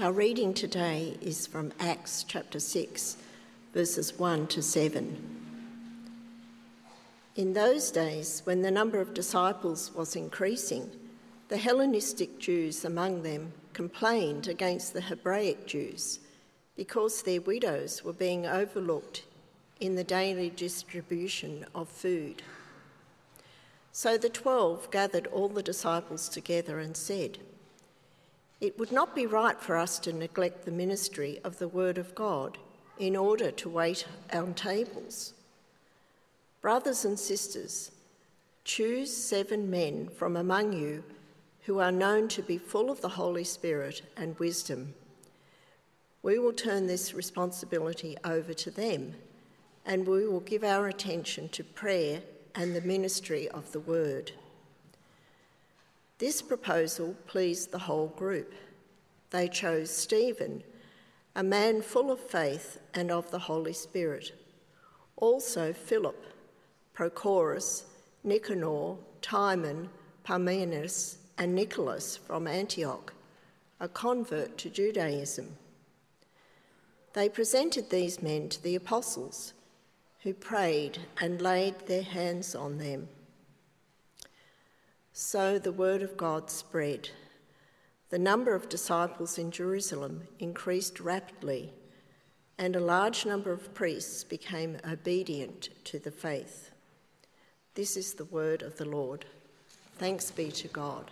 Our reading today is from Acts chapter 6, verses 1 to 7. In those days, when the number of disciples was increasing, the Hellenistic Jews among them complained against the Hebraic Jews because their widows were being overlooked in the daily distribution of food. So the twelve gathered all the disciples together and said, It would not be right for us to neglect the ministry of the Word of God in order to wait on tables. Brothers and sisters, choose seven men from among you who are known to be full of the Holy Spirit and wisdom. We will turn this responsibility over to them and we will give our attention to prayer and the ministry of the word. This proposal pleased the whole group. They chose Stephen, a man full of faith and of the Holy Spirit, also Philip Prochorus, Nicanor, Timon, Parmenas, and Nicholas from Antioch, a convert to Judaism. They presented these men to the apostles, who prayed and laid their hands on them. So the word of God spread. The number of disciples in Jerusalem increased rapidly, and a large number of priests became obedient to the faith. This is the word of the Lord. Thanks be to God.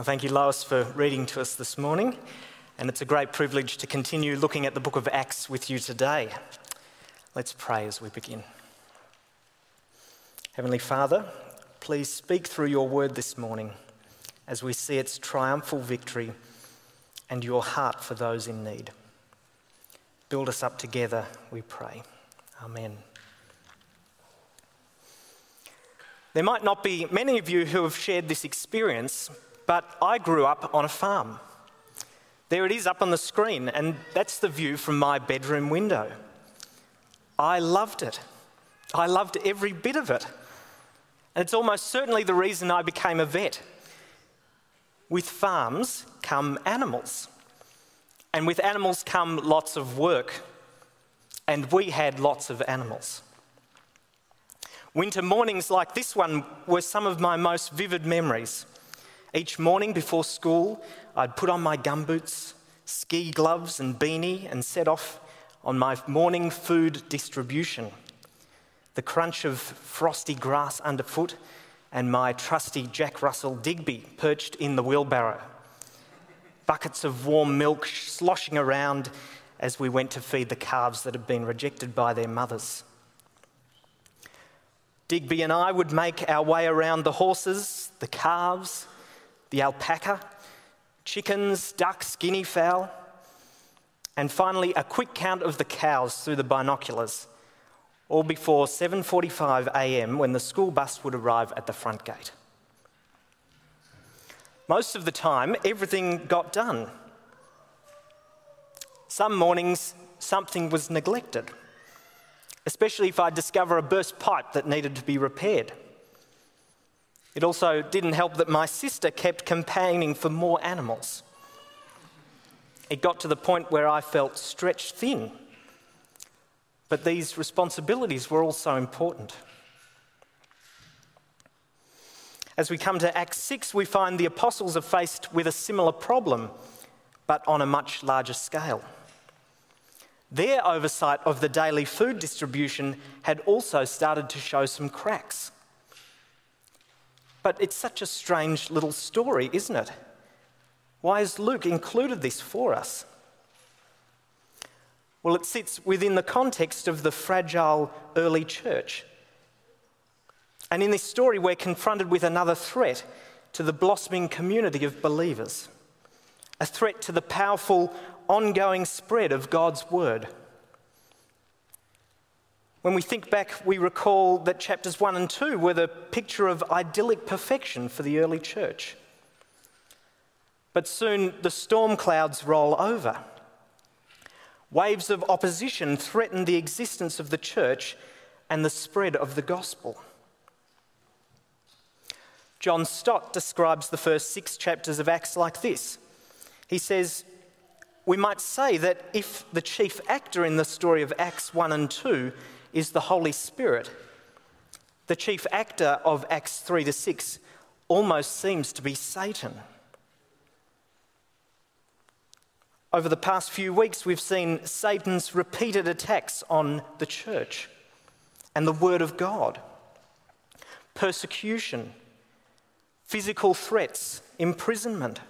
Thank you, Lois, for reading to us this morning. And it's a great privilege to continue looking at the book of Acts with you today. Let's pray as we begin. Heavenly Father, please speak through your word this morning as we see its triumphal victory and your heart for those in need. Build us up together, we pray. Amen. There might not be many of you who have shared this experience, but I grew up on a farm. There it is up on the screen, and that's the view from my bedroom window. I loved it. I loved every bit of it. And it's almost certainly the reason I became a vet. With farms come animals. And with animals come lots of work. And we had lots of animals. Winter mornings like this one were some of my most vivid memories. Each morning before school, I'd put on my gumboots, ski gloves, and beanie and set off on my morning food distribution. The crunch of frosty grass underfoot and my trusty Jack Russell Digby perched in the wheelbarrow. Buckets of warm milk sloshing around as we went to feed the calves that had been rejected by their mothers. Digby and I would make our way around the horses, the calves, the alpaca, chickens, ducks, guinea fowl, and finally a quick count of the cows through the binoculars all before 7:45 a.m. when the school bus would arrive at the front gate. Most of the time, everything got done. Some mornings, something was neglected, especially if I discover a burst pipe that needed to be repaired. It also didn't help that my sister kept campaigning for more animals. It got to the point where I felt stretched thin but these responsibilities were also important. As we come to Acts 6, we find the apostles are faced with a similar problem, but on a much larger scale. Their oversight of the daily food distribution had also started to show some cracks. But it's such a strange little story, isn't it? Why has Luke included this for us? Well, it sits within the context of the fragile early church. And in this story, we're confronted with another threat to the blossoming community of believers a threat to the powerful, ongoing spread of God's word. When we think back, we recall that chapters 1 and 2 were the picture of idyllic perfection for the early church. But soon the storm clouds roll over. Waves of opposition threaten the existence of the church and the spread of the gospel. John Stott describes the first six chapters of Acts like this. He says, We might say that if the chief actor in the story of Acts 1 and 2 is the Holy Spirit, the chief actor of Acts 3 to 6 almost seems to be Satan. Over the past few weeks, we've seen Satan's repeated attacks on the church and the Word of God persecution, physical threats, imprisonment,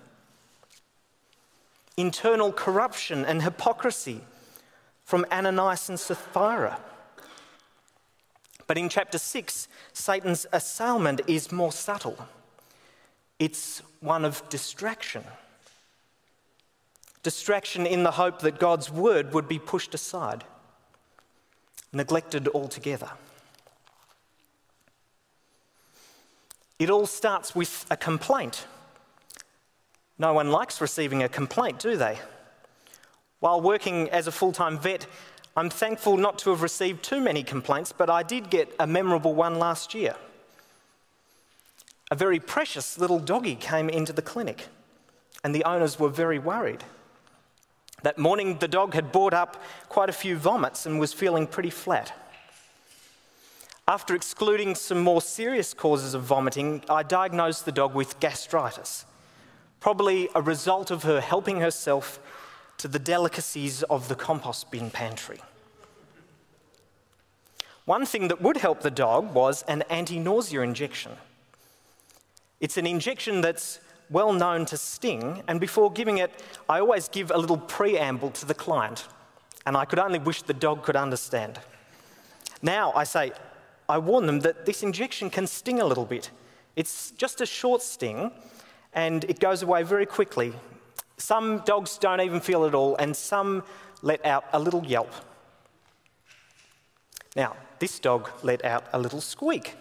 internal corruption and hypocrisy from Ananias and Sapphira. But in chapter 6, Satan's assailment is more subtle. It's one of distraction. Distraction in the hope that God's word would be pushed aside, neglected altogether. It all starts with a complaint. No one likes receiving a complaint, do they? While working as a full time vet, I'm thankful not to have received too many complaints, but I did get a memorable one last year. A very precious little doggy came into the clinic, and the owners were very worried. That morning, the dog had brought up quite a few vomits and was feeling pretty flat. After excluding some more serious causes of vomiting, I diagnosed the dog with gastritis, probably a result of her helping herself to the delicacies of the compost bin pantry. One thing that would help the dog was an anti nausea injection. It's an injection that's well known to sting, and before giving it, I always give a little preamble to the client, and I could only wish the dog could understand. Now I say, I warn them that this injection can sting a little bit. It's just a short sting, and it goes away very quickly, some dogs don't even feel at all, and some let out a little yelp. Now, this dog let out a little squeak.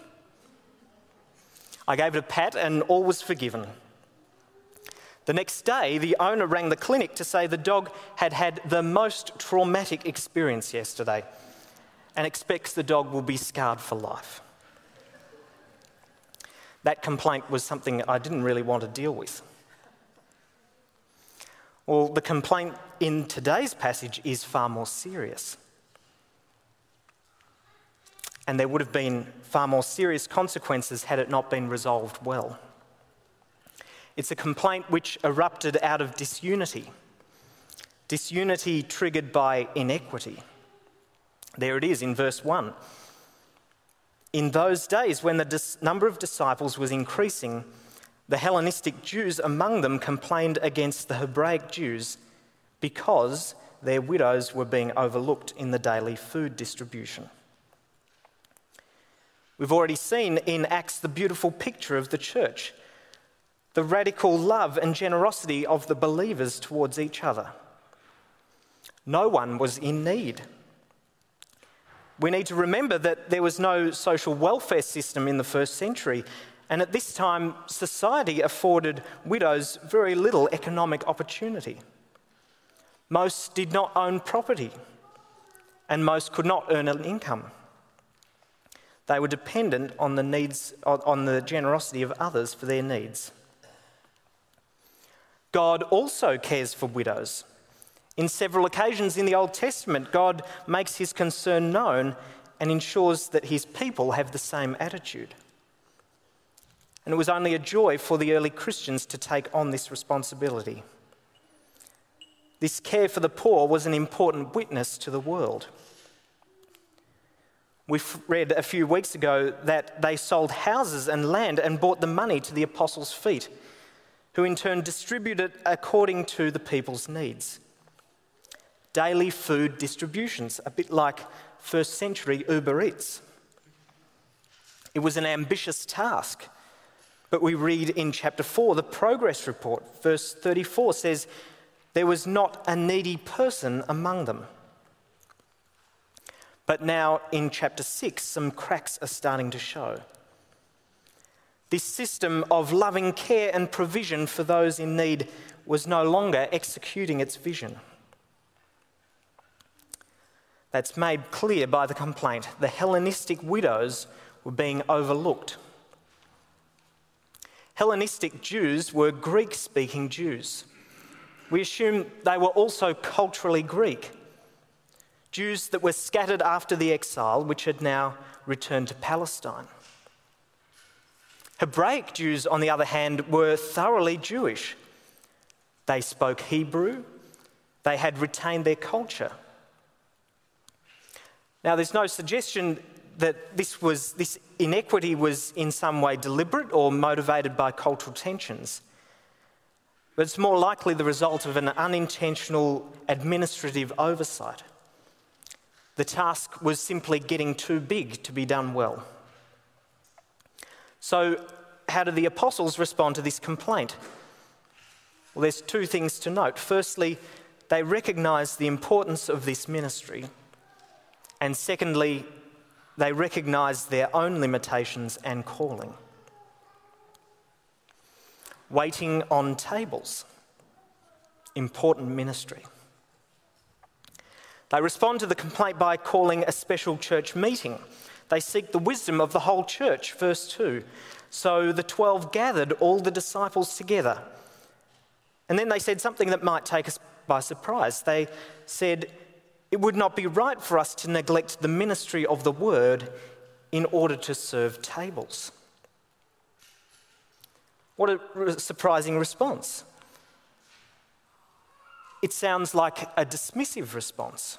I gave it a pat, and all was forgiven. The next day, the owner rang the clinic to say the dog had had the most traumatic experience yesterday and expects the dog will be scarred for life. That complaint was something I didn't really want to deal with. Well, the complaint in today's passage is far more serious. And there would have been far more serious consequences had it not been resolved well. It's a complaint which erupted out of disunity, disunity triggered by inequity. There it is in verse 1. In those days, when the dis- number of disciples was increasing, the Hellenistic Jews among them complained against the Hebraic Jews because their widows were being overlooked in the daily food distribution. We've already seen in Acts the beautiful picture of the church, the radical love and generosity of the believers towards each other. No one was in need. We need to remember that there was no social welfare system in the first century, and at this time, society afforded widows very little economic opportunity. Most did not own property, and most could not earn an income. They were dependent on the, needs, on the generosity of others for their needs. God also cares for widows. In several occasions in the Old Testament, God makes his concern known and ensures that his people have the same attitude. And it was only a joy for the early Christians to take on this responsibility. This care for the poor was an important witness to the world. We read a few weeks ago that they sold houses and land and brought the money to the apostles' feet, who in turn distributed it according to the people's needs. Daily food distributions, a bit like first century Uber Eats. It was an ambitious task but we read in chapter 4, the progress report, verse 34 says, There was not a needy person among them. But now in chapter 6, some cracks are starting to show. This system of loving care and provision for those in need was no longer executing its vision. that's made clear by the complaint. The Hellenistic widows were being overlooked. Hellenistic Jews were Greek speaking Jews. We assume they were also culturally Greek. Jews that were scattered after the exile, which had now returned to Palestine. Hebraic Jews, on the other hand, were thoroughly Jewish. They spoke Hebrew, they had retained their culture. Now, there's no suggestion that this, was, this inequity was in some way deliberate or motivated by cultural tensions. But it's more likely the result of an unintentional administrative oversight. The task was simply getting too big to be done well. So, how do the apostles respond to this complaint? Well, there's two things to note. Firstly, they recognise the importance of this ministry. And secondly, they recognise their own limitations and calling. Waiting on tables, important ministry. They respond to the complaint by calling a special church meeting. They seek the wisdom of the whole church, verse 2. So the 12 gathered all the disciples together. And then they said something that might take us by surprise. They said, it would not be right for us to neglect the ministry of the word in order to serve tables. What a surprising response. It sounds like a dismissive response.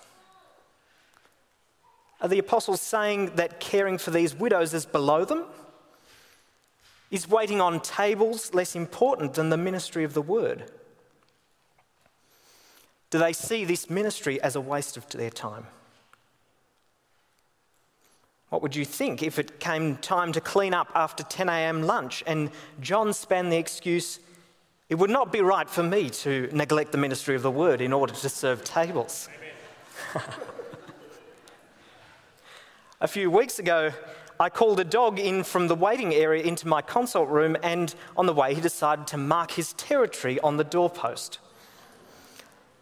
Are the apostles saying that caring for these widows is below them? Is waiting on tables less important than the ministry of the word? Do they see this ministry as a waste of their time? What would you think if it came time to clean up after 10 a.m. lunch and John span the excuse, it would not be right for me to neglect the ministry of the word in order to serve tables? a few weeks ago, I called a dog in from the waiting area into my consult room, and on the way, he decided to mark his territory on the doorpost.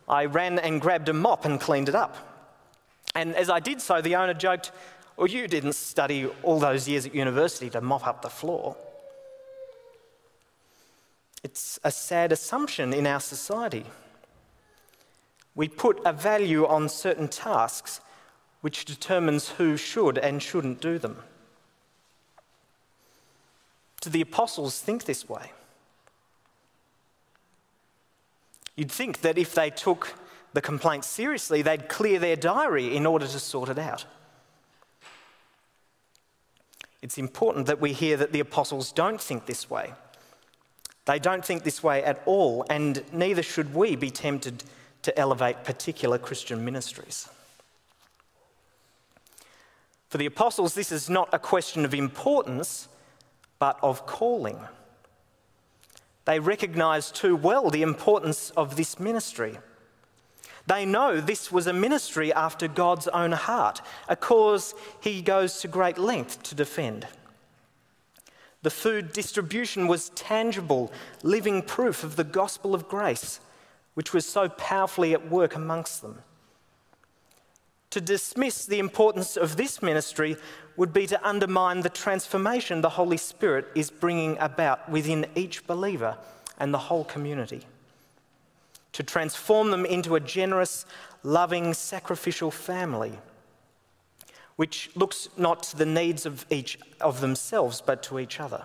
I ran and grabbed a mop and cleaned it up. And as I did so, the owner joked, Well, you didn't study all those years at university to mop up the floor. It's a sad assumption in our society. We put a value on certain tasks which determines who should and shouldn't do them. Do the apostles think this way? You'd think that if they took the complaint seriously, they'd clear their diary in order to sort it out. It's important that we hear that the apostles don't think this way. They don't think this way at all, and neither should we be tempted to elevate particular Christian ministries. For the apostles, this is not a question of importance, but of calling. They recognize too well the importance of this ministry. They know this was a ministry after God's own heart, a cause he goes to great length to defend. The food distribution was tangible, living proof of the gospel of grace, which was so powerfully at work amongst them. To dismiss the importance of this ministry would be to undermine the transformation the Holy Spirit is bringing about within each believer and the whole community. To transform them into a generous, loving, sacrificial family, which looks not to the needs of each of themselves, but to each other.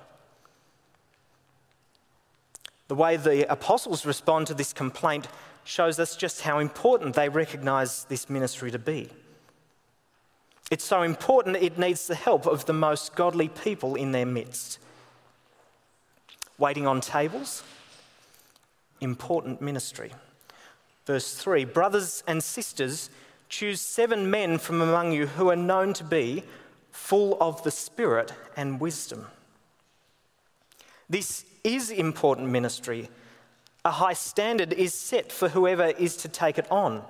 The way the apostles respond to this complaint shows us just how important they recognize this ministry to be. It's so important it needs the help of the most godly people in their midst. Waiting on tables, important ministry. Verse 3 Brothers and sisters, choose seven men from among you who are known to be full of the Spirit and wisdom. This is important ministry. A high standard is set for whoever is to take it on.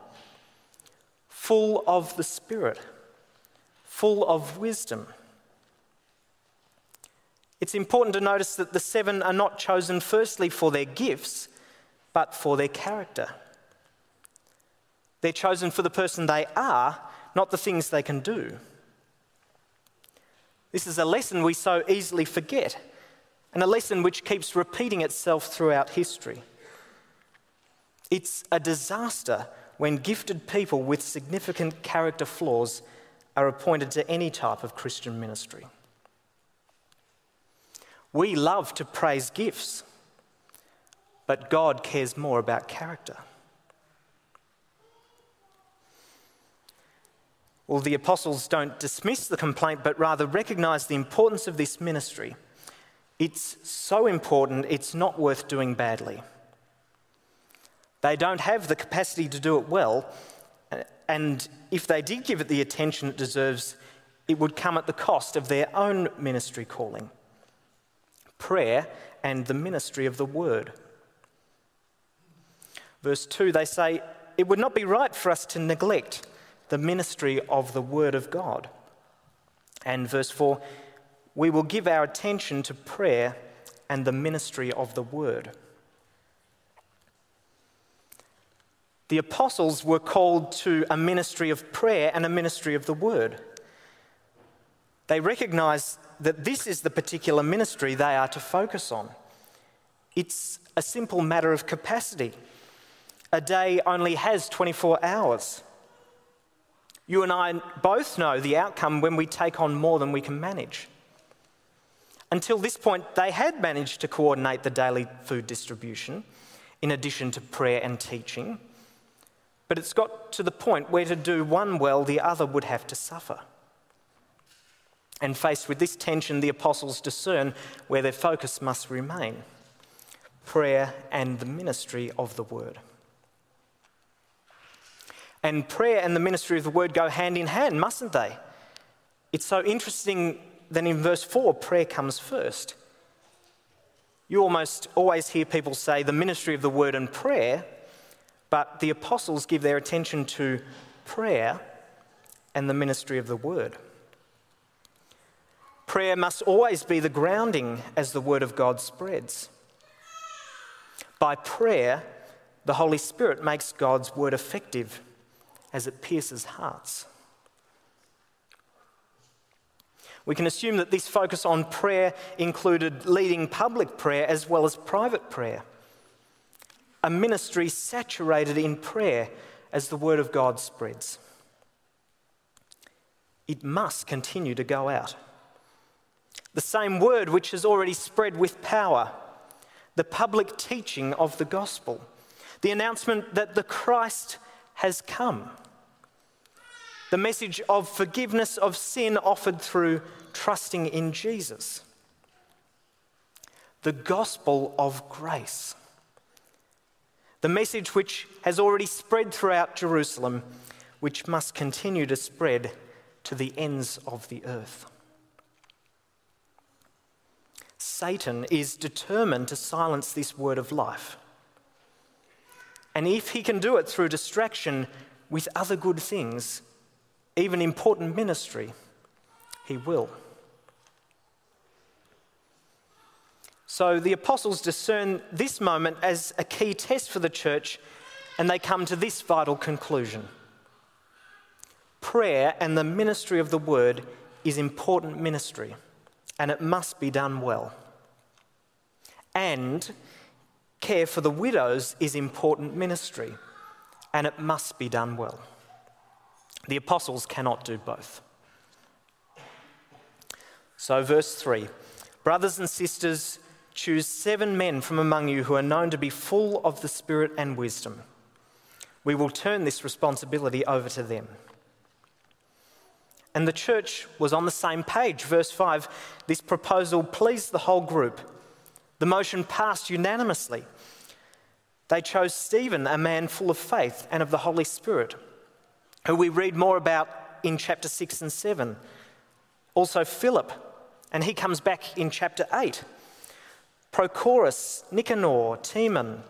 Full of the Spirit full of wisdom. It's important to notice that the seven are not chosen firstly for their gifts, but for their character. They're chosen for the person they are, not the things they can do. This is a lesson we so easily forget, and a lesson which keeps repeating itself throughout history. It's a disaster when gifted people with significant character flaws are appointed to any type of Christian ministry. We love to praise gifts, but God cares more about character. Well, the apostles don't dismiss the complaint, but rather recognize the importance of this ministry. It's so important, it's not worth doing badly. They don't have the capacity to do it well, and if they did give it the attention it deserves, it would come at the cost of their own ministry calling prayer and the ministry of the word. Verse 2, they say, It would not be right for us to neglect the ministry of the word of God. And verse 4, we will give our attention to prayer and the ministry of the word. The apostles were called to a ministry of prayer and a ministry of the word. They recognize that this is the particular ministry they are to focus on. It's a simple matter of capacity. A day only has 24 hours. You and I both know the outcome when we take on more than we can manage. Until this point, they had managed to coordinate the daily food distribution in addition to prayer and teaching. But it's got to the point where to do one well, the other would have to suffer. And faced with this tension, the apostles discern where their focus must remain prayer and the ministry of the word. And prayer and the ministry of the word go hand in hand, mustn't they? It's so interesting that in verse 4, prayer comes first. You almost always hear people say the ministry of the word and prayer but the apostles give their attention to prayer and the ministry of the word. Prayer must always be the grounding as the word of God spreads. By prayer, the Holy Spirit makes God's word effective as it pierces hearts. We can assume that this focus on prayer included leading public prayer as well as private prayer a ministry saturated in prayer as the word of God spreads. It must continue to go out. The same word which has already spread with power, the public teaching of the gospel, the announcement that the Christ has come, the message of forgiveness of sin offered through trusting in Jesus, the gospel of grace the message which has already spread throughout Jerusalem, which must continue to spread to the ends of the earth. Satan is determined to silence this word of life. And if he can do it through distraction with other good things, even important ministry, he will. So the apostles discern this moment as a key test for the church, and they come to this vital conclusion prayer and the ministry of the word is important ministry, and it must be done well. And care for the widows is important ministry, and it must be done well. The apostles cannot do both. So, verse 3 Brothers and sisters, Choose seven men from among you who are known to be full of the Spirit and wisdom. We will turn this responsibility over to them. And the church was on the same page. Verse 5 this proposal pleased the whole group. The motion passed unanimously. They chose Stephen, a man full of faith and of the Holy Spirit, who we read more about in chapter 6 and 7. Also, Philip, and he comes back in chapter 8. Prochorus, Nicanor, Timon,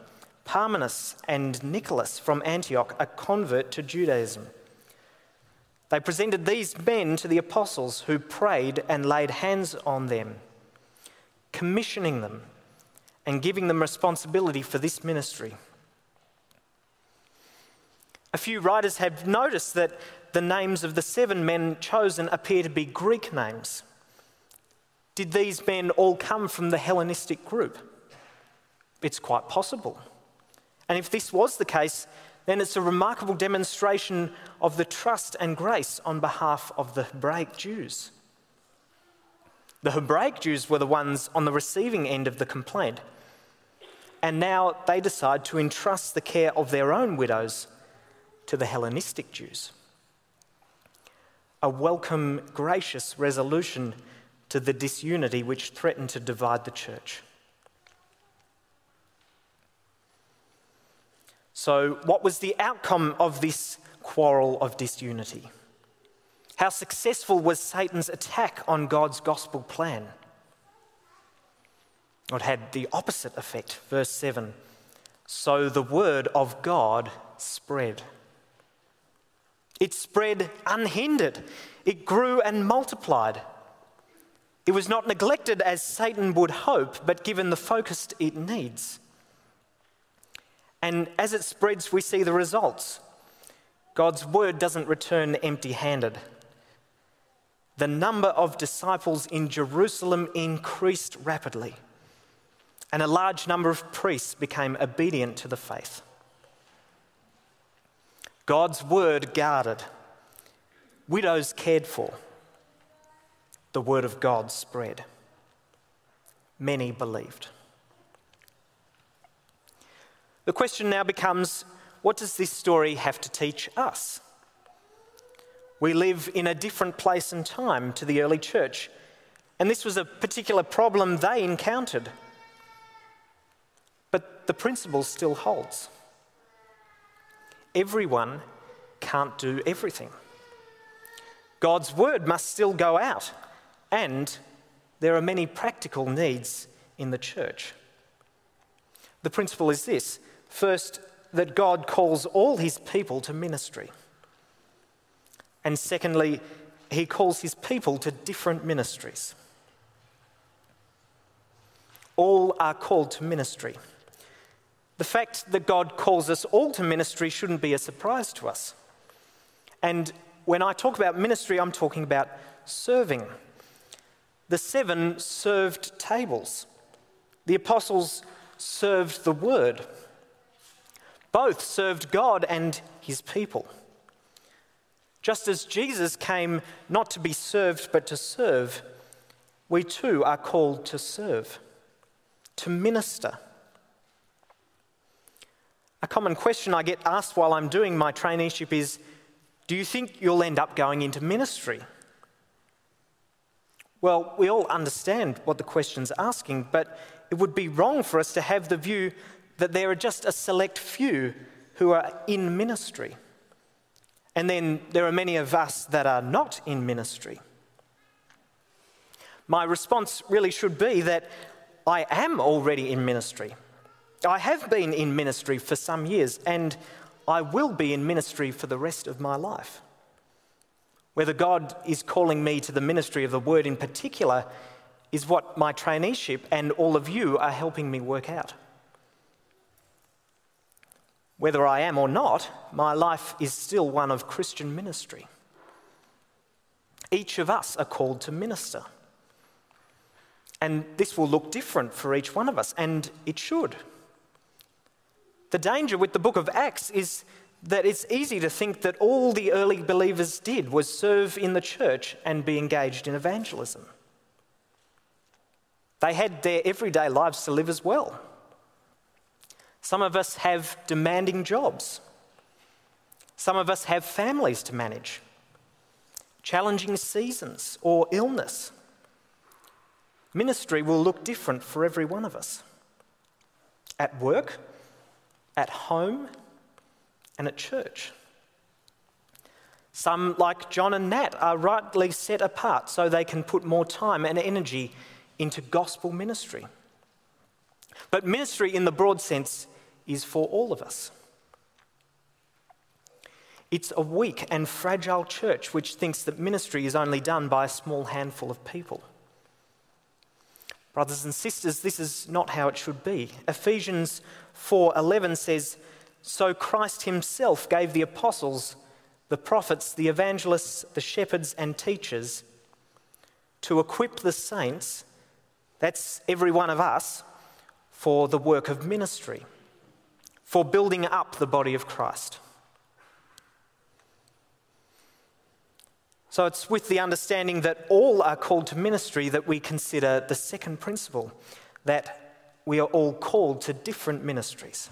Parmenas, and Nicholas from Antioch, a convert to Judaism. They presented these men to the apostles who prayed and laid hands on them, commissioning them and giving them responsibility for this ministry. A few writers have noticed that the names of the seven men chosen appear to be Greek names. Did these men all come from the Hellenistic group? It's quite possible. And if this was the case, then it's a remarkable demonstration of the trust and grace on behalf of the Hebraic Jews. The Hebraic Jews were the ones on the receiving end of the complaint. And now they decide to entrust the care of their own widows to the Hellenistic Jews. A welcome, gracious resolution to the disunity which threatened to divide the church. So, what was the outcome of this quarrel of disunity? How successful was Satan's attack on God's gospel plan? It had the opposite effect. Verse 7 So the word of God spread. It spread unhindered, it grew and multiplied. It was not neglected as Satan would hope, but given the focus it needs. And as it spreads, we see the results. God's word doesn't return empty handed the number of disciples in Jerusalem increased rapidly, and a large number of priests became obedient to the faith. God's word guarded, widows cared for, the word of God spread. Many believed. The question now becomes what does this story have to teach us? We live in a different place and time to the early church, and this was a particular problem they encountered. But the principle still holds. Everyone can't do everything. God's word must still go out, and there are many practical needs in the church. The principle is this first, that God calls all his people to ministry. And secondly, he calls his people to different ministries. All are called to ministry. The fact that God calls us all to ministry shouldn't be a surprise to us. And when I talk about ministry, I'm talking about serving. The seven served tables, the apostles served the word. Both served God and his people. Just as Jesus came not to be served but to serve, we too are called to serve, to minister. A common question I get asked while I'm doing my traineeship is Do you think you'll end up going into ministry? Well, we all understand what the question's asking, but it would be wrong for us to have the view that there are just a select few who are in ministry. And then there are many of us that are not in ministry. My response really should be that I am already in ministry. I have been in ministry for some years, and I will be in ministry for the rest of my life. Whether God is calling me to the ministry of the word in particular is what my traineeship and all of you are helping me work out. Whether I am or not, my life is still one of Christian ministry. Each of us are called to minister. And this will look different for each one of us, and it should. The danger with the book of Acts is that it's easy to think that all the early believers did was serve in the church and be engaged in evangelism. They had their everyday lives to live as well. Some of us have demanding jobs. Some of us have families to manage, challenging seasons, or illness. Ministry will look different for every one of us at work, at home, and at church. Some, like John and Nat, are rightly set apart so they can put more time and energy into gospel ministry. But ministry, in the broad sense, is for all of us. It's a weak and fragile church which thinks that ministry is only done by a small handful of people. Brothers and sisters, this is not how it should be. Ephesians 4:11 says, "So Christ himself gave the apostles, the prophets, the evangelists, the shepherds, and teachers to equip the saints, that's every one of us, for the work of ministry, for building up the body of Christ. So it's with the understanding that all are called to ministry that we consider the second principle that we are all called to different ministries.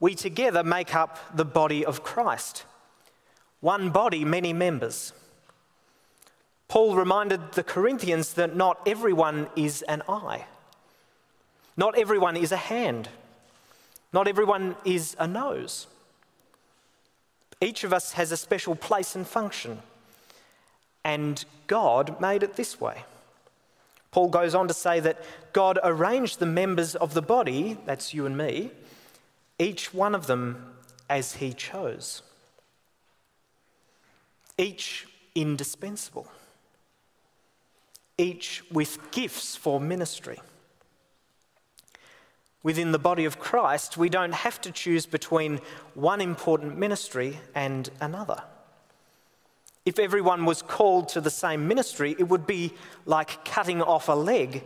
We together make up the body of Christ. One body, many members. Paul reminded the Corinthians that not everyone is an eye, not everyone is a hand, not everyone is a nose. Each of us has a special place and function, and God made it this way. Paul goes on to say that God arranged the members of the body, that's you and me, each one of them as he chose. Each indispensable. Each with gifts for ministry. Within the body of Christ, we don't have to choose between one important ministry and another. If everyone was called to the same ministry, it would be like cutting off a leg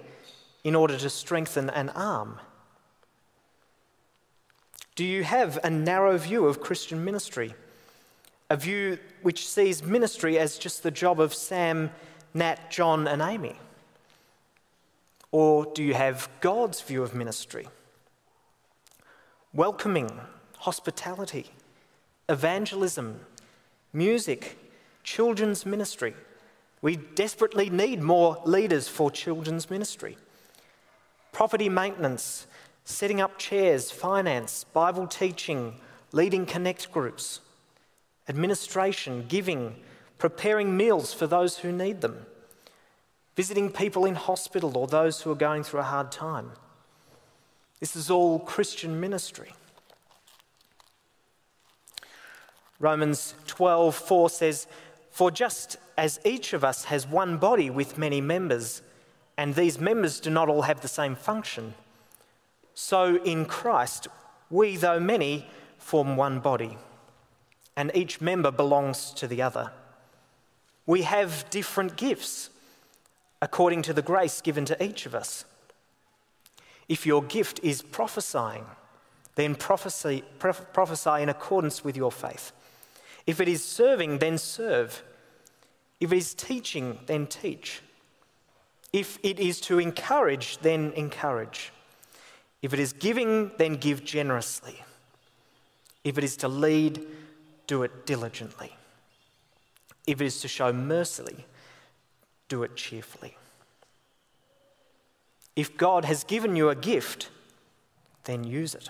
in order to strengthen an arm. Do you have a narrow view of Christian ministry? A view which sees ministry as just the job of Sam, Nat, John, and Amy? Or do you have God's view of ministry? Welcoming, hospitality, evangelism, music, children's ministry. We desperately need more leaders for children's ministry. Property maintenance, setting up chairs, finance, Bible teaching, leading connect groups, administration, giving, preparing meals for those who need them, visiting people in hospital or those who are going through a hard time. This is all Christian ministry. Romans 12:4 says, "For just as each of us has one body with many members, and these members do not all have the same function, so in Christ, we, though many, form one body, and each member belongs to the other. We have different gifts according to the grace given to each of us. If your gift is prophesying, then prophesy, prophesy in accordance with your faith. If it is serving, then serve. If it is teaching, then teach. If it is to encourage, then encourage. If it is giving, then give generously. If it is to lead, do it diligently. If it is to show mercy, do it cheerfully. If God has given you a gift, then use it.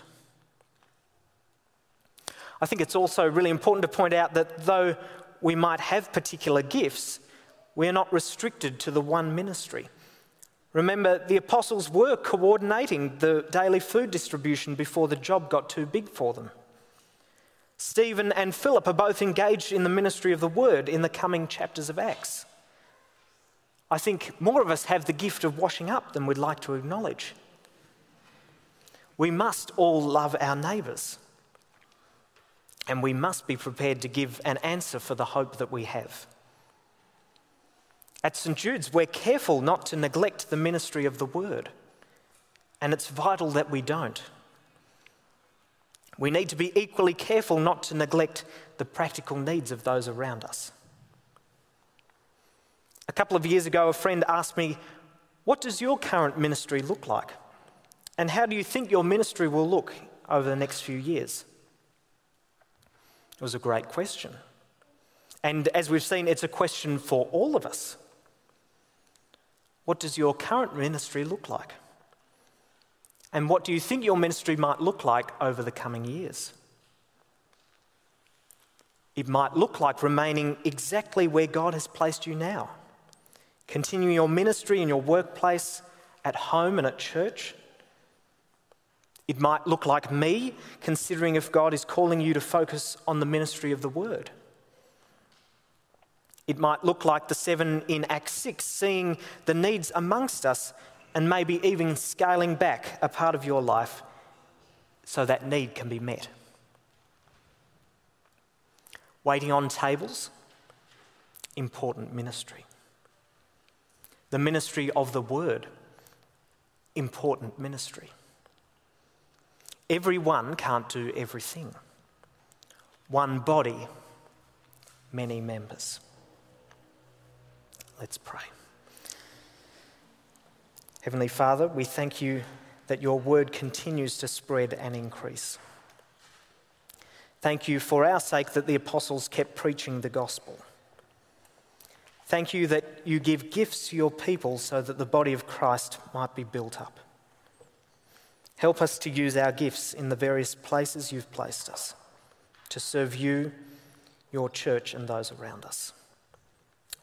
I think it's also really important to point out that though we might have particular gifts, we are not restricted to the one ministry. Remember, the apostles were coordinating the daily food distribution before the job got too big for them. Stephen and Philip are both engaged in the ministry of the word in the coming chapters of Acts. I think more of us have the gift of washing up than we'd like to acknowledge. We must all love our neighbours, and we must be prepared to give an answer for the hope that we have. At St. Jude's, we're careful not to neglect the ministry of the word, and it's vital that we don't. We need to be equally careful not to neglect the practical needs of those around us. A couple of years ago, a friend asked me, What does your current ministry look like? And how do you think your ministry will look over the next few years? It was a great question. And as we've seen, it's a question for all of us. What does your current ministry look like? And what do you think your ministry might look like over the coming years? It might look like remaining exactly where God has placed you now, continuing your ministry in your workplace, at home, and at church. It might look like me considering if God is calling you to focus on the ministry of the word. It might look like the seven in Acts 6, seeing the needs amongst us and maybe even scaling back a part of your life so that need can be met. Waiting on tables, important ministry. The ministry of the word, important ministry. Everyone can't do everything. One body, many members. Let's pray. Heavenly Father, we thank you that your word continues to spread and increase. Thank you for our sake that the apostles kept preaching the gospel. Thank you that you give gifts to your people so that the body of Christ might be built up. Help us to use our gifts in the various places you've placed us to serve you, your church, and those around us.